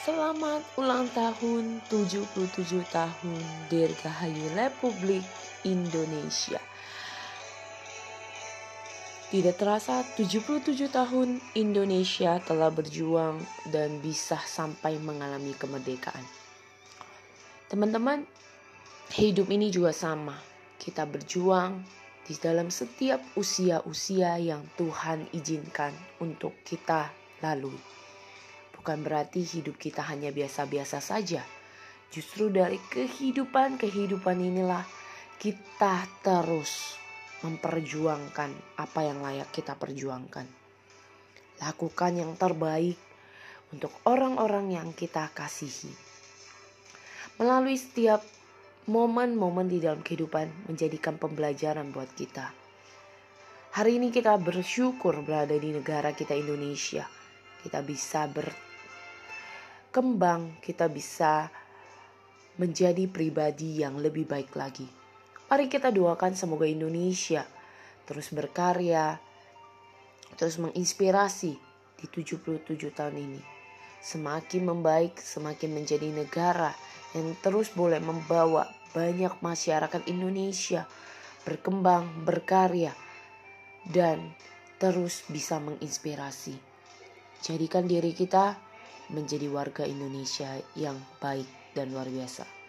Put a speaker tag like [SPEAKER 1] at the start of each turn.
[SPEAKER 1] Selamat ulang tahun 77 tahun Dirgahayu Republik Indonesia. Tidak terasa 77 tahun Indonesia telah berjuang dan bisa sampai mengalami kemerdekaan. Teman-teman, hidup ini juga sama. Kita berjuang di dalam setiap usia-usia yang Tuhan izinkan untuk kita lalui. Bukan berarti hidup kita hanya biasa-biasa saja. Justru dari kehidupan-kehidupan inilah kita terus memperjuangkan apa yang layak kita perjuangkan. Lakukan yang terbaik untuk orang-orang yang kita kasihi. Melalui setiap momen-momen di dalam kehidupan menjadikan pembelajaran buat kita. Hari ini kita bersyukur berada di negara kita Indonesia. Kita bisa berkembang, kita bisa menjadi pribadi yang lebih baik lagi. Mari kita doakan semoga Indonesia terus berkarya, terus menginspirasi di 77 tahun ini. Semakin membaik, semakin menjadi negara yang terus boleh membawa banyak masyarakat Indonesia berkembang, berkarya, dan terus bisa menginspirasi. Jadikan diri kita menjadi warga Indonesia yang baik dan luar biasa.